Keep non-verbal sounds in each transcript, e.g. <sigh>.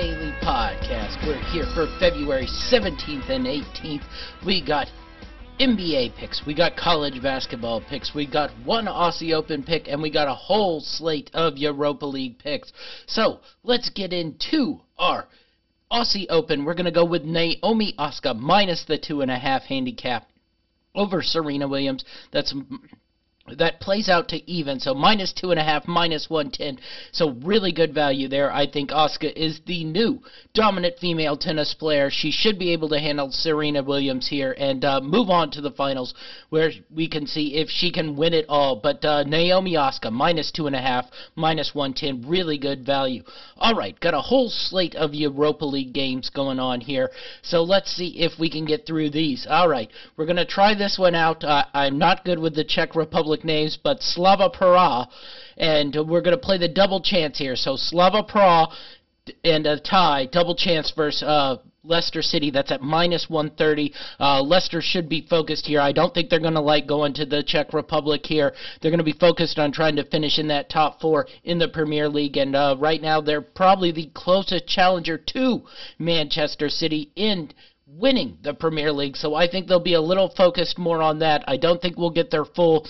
Daily Podcast. We're here for February 17th and 18th. We got NBA picks, we got college basketball picks, we got one Aussie Open pick, and we got a whole slate of Europa League picks. So let's get into our Aussie Open. We're going to go with Naomi Osaka minus the two and a half handicap over Serena Williams. That's that plays out to even. So minus two and a half, minus 110. So really good value there. I think Osaka is the new dominant female tennis player. She should be able to handle Serena Williams here and uh, move on to the finals where we can see if she can win it all. But uh, Naomi Osaka, minus two and a half, minus 110. Really good value. All right, got a whole slate of Europa League games going on here. So let's see if we can get through these. All right, we're to try this one out. Uh, I'm not good with the Czech Republic names, but Slavia Praha, and we're going to play the double chance here. So Slavia Praha and a tie, double chance versus uh, Leicester City. That's at minus 130. Uh, Leicester should be focused here. I don't think they're going to like going to the Czech Republic here. They're going to be focused on trying to finish in that top four in the Premier League. And uh, right now, they're probably the closest challenger to Manchester City in winning the Premier League. So I think they'll be a little focused more on that. I don't think we'll get their full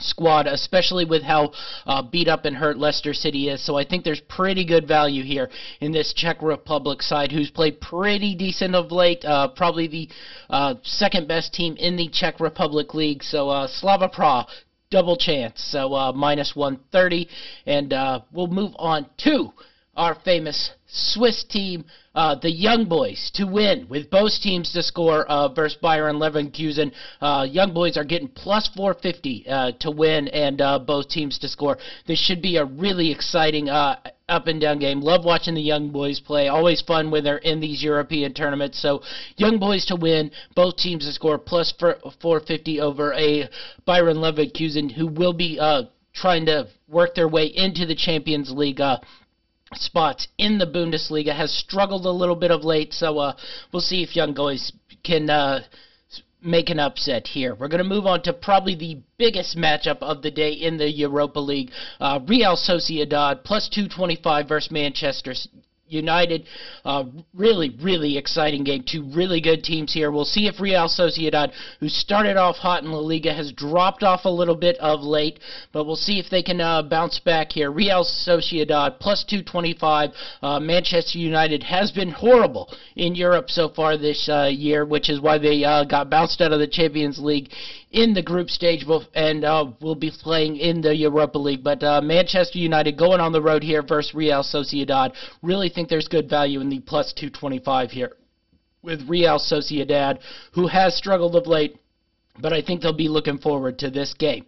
squad, especially with how uh, beat up and hurt Leicester City is. So I think there's pretty good value here in this Czech Republic side, who's played pretty decent of late. Uh, probably the uh, second best team in the Czech Republic League. So uh, Slavia Praha. Double chance, so uh, minus 130, and uh, we'll move on to our famous Swiss team, uh, the Young Boys, to win with both teams to score uh, versus Bayern Leverkusen. Uh, Young Boys are getting plus 450 uh, to win and uh, both teams to score. This should be a really exciting uh, up and down game. Love watching the Young Boys play. Always fun when they're in these European tournaments. So Young Boys to win, both teams to score plus 450 over a Bayern Leverkusen who will be trying to work their way into the Champions League spots in the Bundesliga. Has struggled a little bit of late, so uh, we'll see if Young Boys can uh, make an upset here. We're going to move on to probably the biggest matchup of the day in the Europa League. Uh, Real Sociedad plus 225 versus Manchester United. Uh, really, really exciting game. Two really good teams here. We'll see if Real Sociedad, who started off hot in La Liga, has dropped off a little bit of late, but we'll see if they can uh, bounce back here. Real Sociedad plus 225. Uh, Manchester United has been horrible in Europe so far this uh, year, which is why they uh, got bounced out of the Champions League in the group stage and uh, will be playing in the Europa League. But uh, Manchester United going on the road here versus Real Sociedad. Really think there's good value in the plus 225 here with Real Sociedad, who has struggled of late, but I think they'll be looking forward to this game.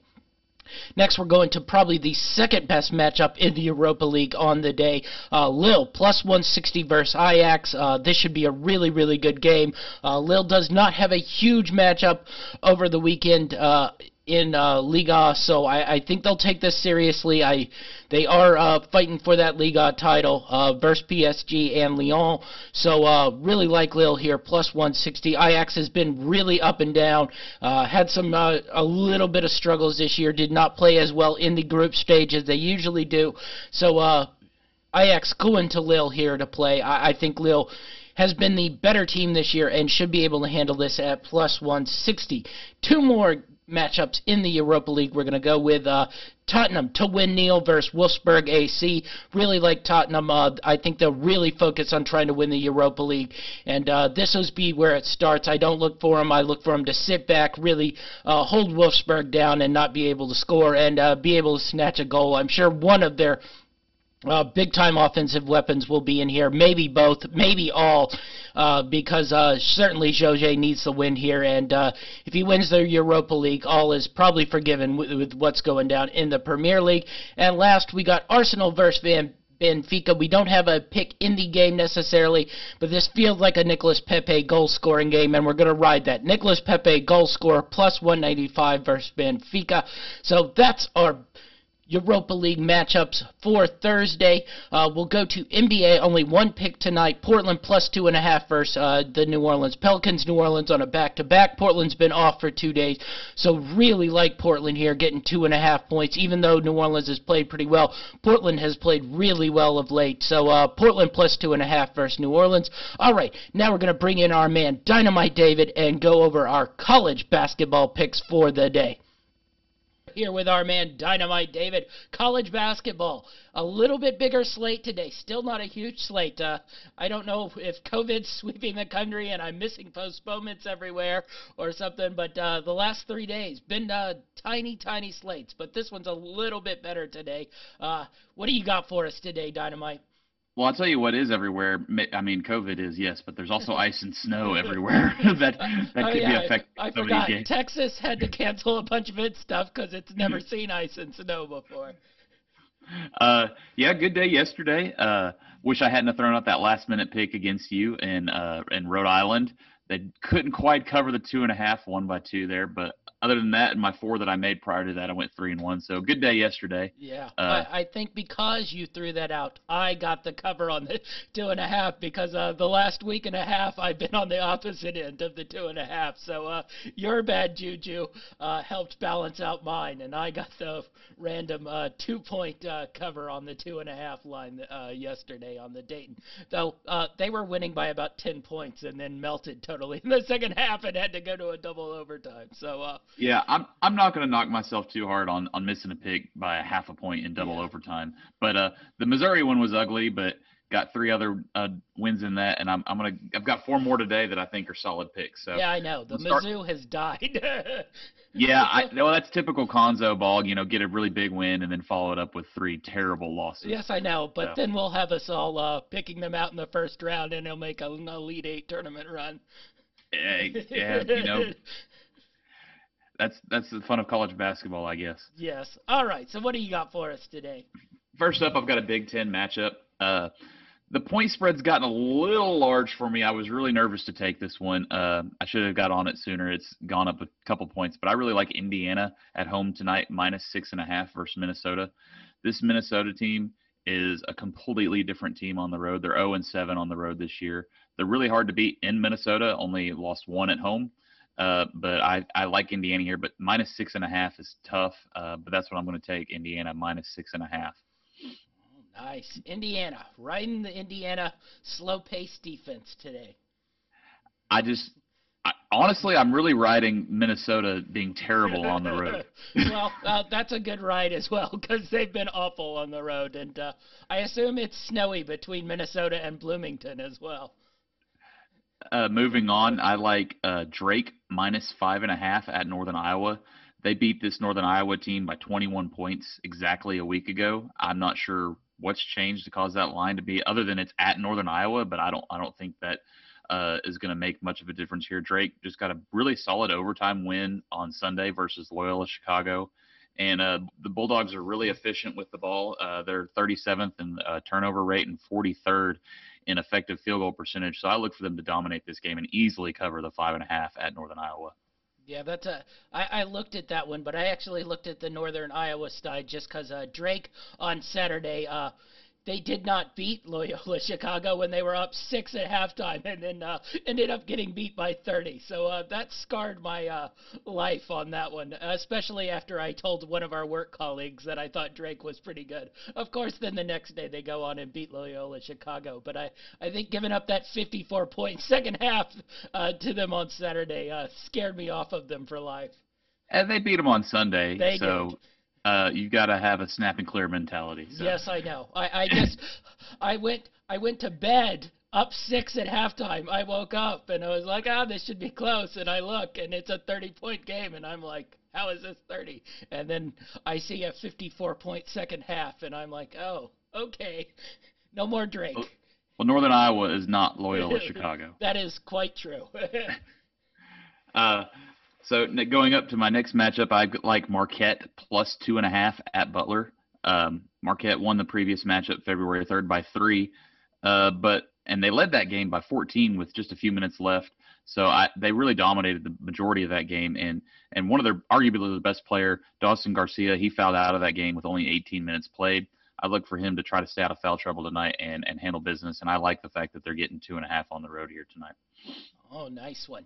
Next, we're going to probably the second best matchup in the Europa League on the day. Uh, Lille plus 160 versus Ajax. Uh, this should be a really, really good game. Uh, Lille does not have a huge matchup over the weekend uh, in uh, Liga, so I, I, think they'll take this seriously. I they are uh, fighting for that Liga title uh, versus PSG and Lyon, so uh, really like Lille here plus 160. Ajax has been really up and down, uh, had some uh, a little bit of struggles this year. Did not play as well in the group stage as they usually do, so Ajax going to Lille here to play. I, I think Lille has been the better team this year and should be able to handle this at plus 160. Two more matchups in the Europa League. We're going to go with uh, Tottenham to win Neil versus Wolfsburg AC. Really like Tottenham. Uh, I think they'll really focus on trying to win the Europa League. And uh, this will be where it starts. I don't look for them. I look for them to sit back, really uh, hold Wolfsburg down and not be able to score and uh, be able to snatch a goal. I'm sure one of their uh, big time offensive weapons will be in here, maybe both, maybe all, uh, because uh, certainly Jose needs to win here, and uh, if he wins the Europa League, all is probably forgiven with, with, what's going down in the Premier League. And last, we got Arsenal versus Van. Benfica. We don't have a pick in the game necessarily, but this feels like a Nicolas Pepe goal scoring game, and we're going to ride that. Nicolas Pepe goal score plus 195 versus Benfica. So that's our Europa League matchups for Thursday. Uh, we'll go to NBA. Only one pick tonight. Portland plus two and a half versus uh, the New Orleans Pelicans. New Orleans on a back-to-back. Portland's been off for two days, so really like Portland here, getting two and a half points. Even though New Orleans has played pretty well, Portland has played really well of late. So uh, Portland plus two and a half versus New Orleans. All right, now we're gonna bring in our man Dynamite David and go over our college basketball picks for the day here with our man Dynamite David. College basketball, a little bit bigger slate today. Still not a huge slate. Uh, I don't know if COVID's <laughs> sweeping the country and I'm missing postponements everywhere or something, but uh, the last three days been uh, tiny, tiny slates. But this one's a little bit better today. Uh, what do you got for us today, Dynamite? Well, I'll tell you what is everywhere. I mean, COVID is yes, but there's also <laughs> ice and snow everywhere <laughs> that that oh, could yeah, be affecting. I, I forgot. Texas had to cancel a bunch of its stuff because it's never <laughs> seen ice and snow before. Uh, yeah, good day yesterday. Uh, wish I hadn't thrown out that last minute pick against you in uh, in Rhode Island. They couldn't quite cover the two and a half, one by two there, but other than that, and my four that I made prior to that, I went three and one. So good day yesterday. Yeah, uh, I, I, think because you threw that out, I got the cover on the <laughs> two and a half because uh, the last week and a half I've been on the opposite end of the two and a half. So uh, your bad juju uh, helped balance out mine, and I got the random uh, two point uh, cover on the two and a half line yesterday on the Dayton. Though they were winning by about ten points and then melted totally in the second half and had to go to a double overtime. So yeah, I'm I'm not going to knock myself too hard on on missing a pick by a half a point in double yeah. overtime. But uh, the Missouri one was ugly, but got three other uh, wins in that, and I'm I'm gonna I've got four more today that I think are solid picks. So yeah, I know the we'll Mizzou has died. <laughs> yeah, I, well that's typical Cuonzo ball. You know, get a really big win and then follow it up with three terrible losses. Yes, I know, but so. then we'll have us all uh, picking them out in the first round, and they'll make an elite eight tournament run. Yeah, yeah, you know, <laughs> that's that's the fun of college basketball, I guess. Yes. All right. So what do you got for us today? First up, I've got a Big Ten matchup. Uh, the point spread's gotten a little large for me. I was really nervous to take this one. Uh, I should have got on it sooner. It's gone up a couple points, but I really like Indiana at home tonight, minus six and a half versus Minnesota. This Minnesota team is a completely different team on the road. They're 0 and 7 on the road this year. They're really hard to beat in Minnesota. Only lost one at home. Uh, but I, I like Indiana here, but minus six and a half is tough. Uh, but that's what I'm going to take Indiana minus six and a half. Nice. Indiana, riding the Indiana slow pace defense today. I just, I, honestly, I'm really riding Minnesota being terrible on the road. <laughs> well, uh, that's a good ride as well because they've been awful on the road. And uh, I assume it's snowy between Minnesota and Bloomington as well. Uh, moving on, I like uh, Drake minus five and a half at Northern Iowa. They beat this Northern Iowa team by 21 points exactly a week ago. I'm not sure what's changed to cause that line to be other than it's at Northern Iowa, but I don't I don't think that uh, is going to make much of a difference here. Drake just got a really solid overtime win on Sunday versus Loyola Chicago. And uh, the Bulldogs are really efficient with the ball. Uh, they're 37th in uh, turnover rate and 43rd in effective field goal percentage. So I look for them to dominate this game and easily cover the five and a half at Northern Iowa. Yeah, that's a. I, I looked at that one, but I actually looked at the Northern Iowa side just because uh, Drake on Saturday. Uh, they did not beat Loyola <laughs> Chicago when they were up six at halftime, and then uh, ended up getting beat by 30. So uh, that scarred my uh, life on that one, especially after I told one of our work colleagues that I thought Drake was pretty good. Of course, then the next day they go on and beat Loyola Chicago, but I, I think giving up that 54 point <laughs> second half uh, to them on Saturday uh, scared me off of them for life. And they beat them on Sunday, they so. Did uh, you got to have a snap and clear mentality. So. Yes, I know. I, I just I went I went to bed up six at halftime. I woke up and I was like, ah, oh, this should be close. And I look and it's a 30 point game, and I'm like, how is this 30? And then I see a 54 point second half, and I'm like, oh, okay, no more Drake. Well, well Northern Iowa is not loyal to <laughs> Chicago. That is quite true. <laughs> uh, so going up to my next matchup, I like Marquette plus two and a half at Butler. Um, Marquette won the previous matchup February 3rd by three, uh, but and they led that game by 14 with just a few minutes left. So I, they really dominated the majority of that game. And and one of their arguably the best player, Dawson Garcia, he fouled out of that game with only 18 minutes played. I look for him to try to stay out of foul trouble tonight and, and handle business. And I like the fact that they're getting two and a half on the road here tonight. Oh, nice one.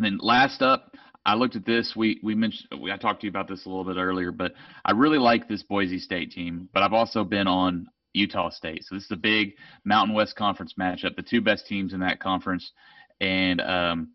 And then last up, I looked at this. We we mentioned I talked to you about this a little bit earlier, but I really like this Boise State team. But I've also been on Utah State, so this is a big Mountain West Conference matchup. The two best teams in that conference, and um,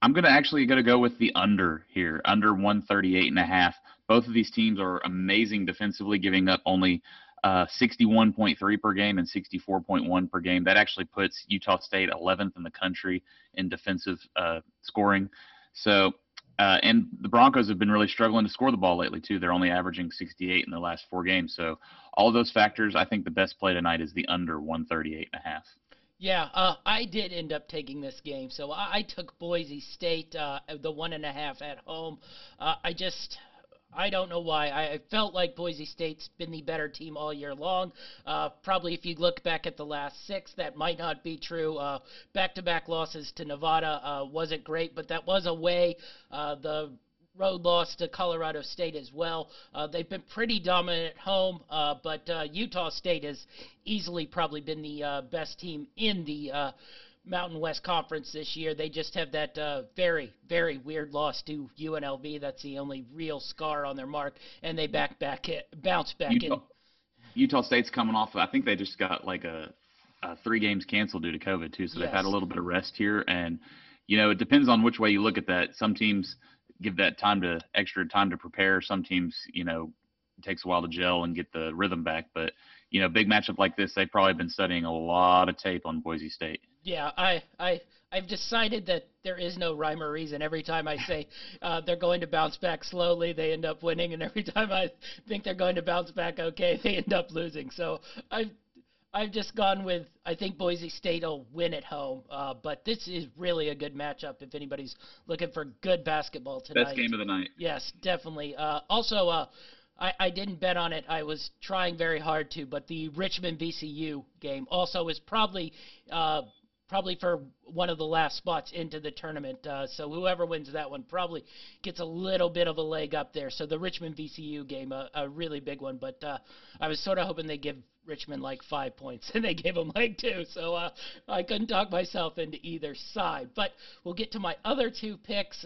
I'm gonna actually gonna go with the under here, under 138 and a half. Both of these teams are amazing defensively, giving up only uh, 61.3 per game and 64.1 per game. That actually puts Utah State 11th in the country in defensive uh, scoring. So, uh, and the Broncos have been really struggling to score the ball lately too. They're only averaging 68 in the last four games. So, all those factors, I think the best play tonight is the under 138 and a half. Yeah, uh, I did end up taking this game, so I, I took Boise State, uh, the one and a half at home. Uh, I just I don't know why. I felt like Boise State's been the better team all year long. Uh, probably if you look back at the last six, that might not be true. Back to back losses to Nevada uh, wasn't great, but that was away. Uh, the road loss to Colorado State as well. Uh, they've been pretty dominant at home, uh, but uh, Utah State has easily probably been the best team in the Mountain West Conference this year. They just have that uh, very, very weird loss to UNLV. That's the only real scar on their mark, and they back back it, bounce back Utah, in. Utah State's coming off. I think they just got like a, a three games canceled due to COVID too, so yes. they've had a little bit of rest here. And you know, it depends on which way you look at that. Some teams give that time to extra time to prepare. Some teams, you know, it takes a while to gel and get the rhythm back. But you know, big matchup like this, they've probably been studying a lot of tape on Boise State. Yeah, I, I, I've decided that there is no rhyme or reason. Every time I say <laughs> uh, they're going to bounce back slowly, they end up winning, and every <laughs> time I think they're going to bounce back okay, they end up losing. So I've, I've just gone with I think Boise State will win at home. Uh, but this is really a good matchup if anybody's looking for good basketball tonight. Best game of the night. Yes, definitely. Uh, also, uh, I, I didn't bet on it. I was trying very hard to, but the Richmond VCU game also is probably uh, probably for one of the last spots into the tournament. Uh, so whoever wins that one probably gets a little bit of a leg up there. So the Richmond VCU game, a, a really big one. But uh, I was sort of hoping they give Richmond like five points, <laughs> and they gave them like two. So uh, I couldn't talk myself into either side. But we'll get to my other two picks.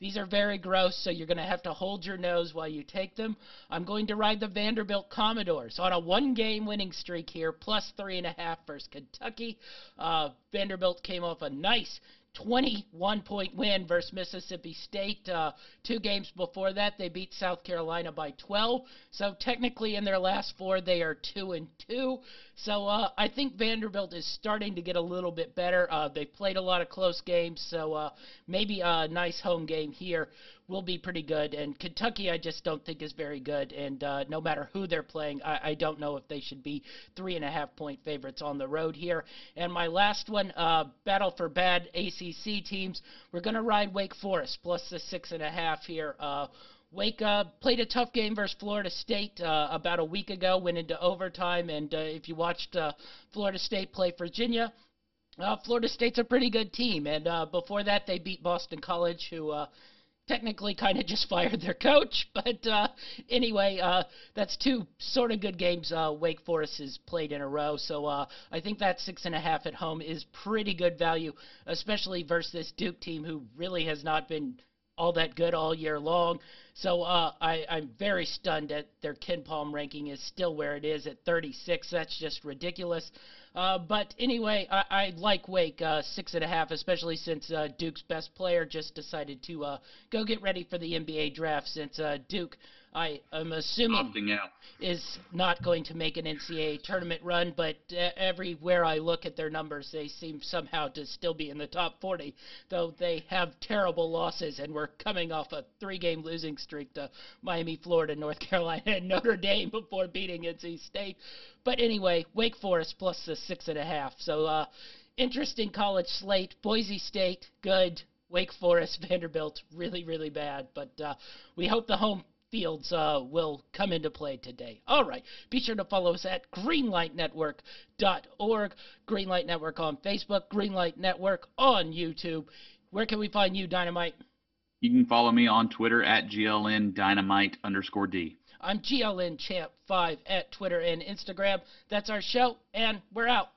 These are very gross, so you're going to have to hold your nose while you take them. I'm going to ride the Vanderbilt Commodores on a one-game winning streak here, plus three and a half versus Kentucky. Uh, Vanderbilt came off a nice 21 point win versus Mississippi State. Uh, two games before that, they beat South Carolina by 12. So technically, in their last four, they are two and two. So uh, I think Vanderbilt is starting to get a little bit better. Uh, they've played a lot of close games, so uh, maybe a nice home game here will be pretty good. And Kentucky, I just don't think is very good. And uh, no matter who they're playing, I, I, don't know if they should be three and a half point favorites on the road here. And my last one, uh, battle for bad ACC teams. We're going to ride Wake Forest plus the six and a half here. Uh, Wake uh, played a tough game versus Florida State uh, about a week ago, went into overtime, and uh, if you watched uh, Florida State play Virginia, uh, Florida State's a pretty good team, and uh, before that they beat Boston College, who technically kind of just <laughs> fired their coach. But uh, anyway, uh, that's two sort of good games uh, Wake Forest has played in a row. So uh, I think that six and a half at home is pretty good value, especially versus this Duke team who really has not been all that good all year long. So uh, I, I'm very stunned that their KenPom ranking is still where it is at 36. That's just ridiculous. Uh, but anyway, I, I like Wake uh, six and a half, especially since uh, Duke's best player just decided to uh, go get ready for the NBA draft. Since uh, Duke I am assuming is not going to make an NCAA tournament run, but uh, everywhere I look at their numbers, they seem somehow to still be in the top 40, though they have terrible losses, and we're coming off a three-game losing streak to Miami, Florida, North <laughs> Carolina, and Notre Dame before beating NC State. But anyway, Wake Forest plus the six and a half. So uh, interesting college slate. Boise State, good. Wake Forest, <laughs> Vanderbilt, really, really bad. But uh, we hope the home fields uh, will come into play today. All right. Be sure to follow us at greenlightnetwork.org, Greenlight Network on Facebook, Greenlight Network on YouTube. Where can we find you, Dynamite? You can follow me on Twitter at GLN Dynamite underscore D. I'm GLN Champ5 at Twitter and Instagram. That's our show, and we're out.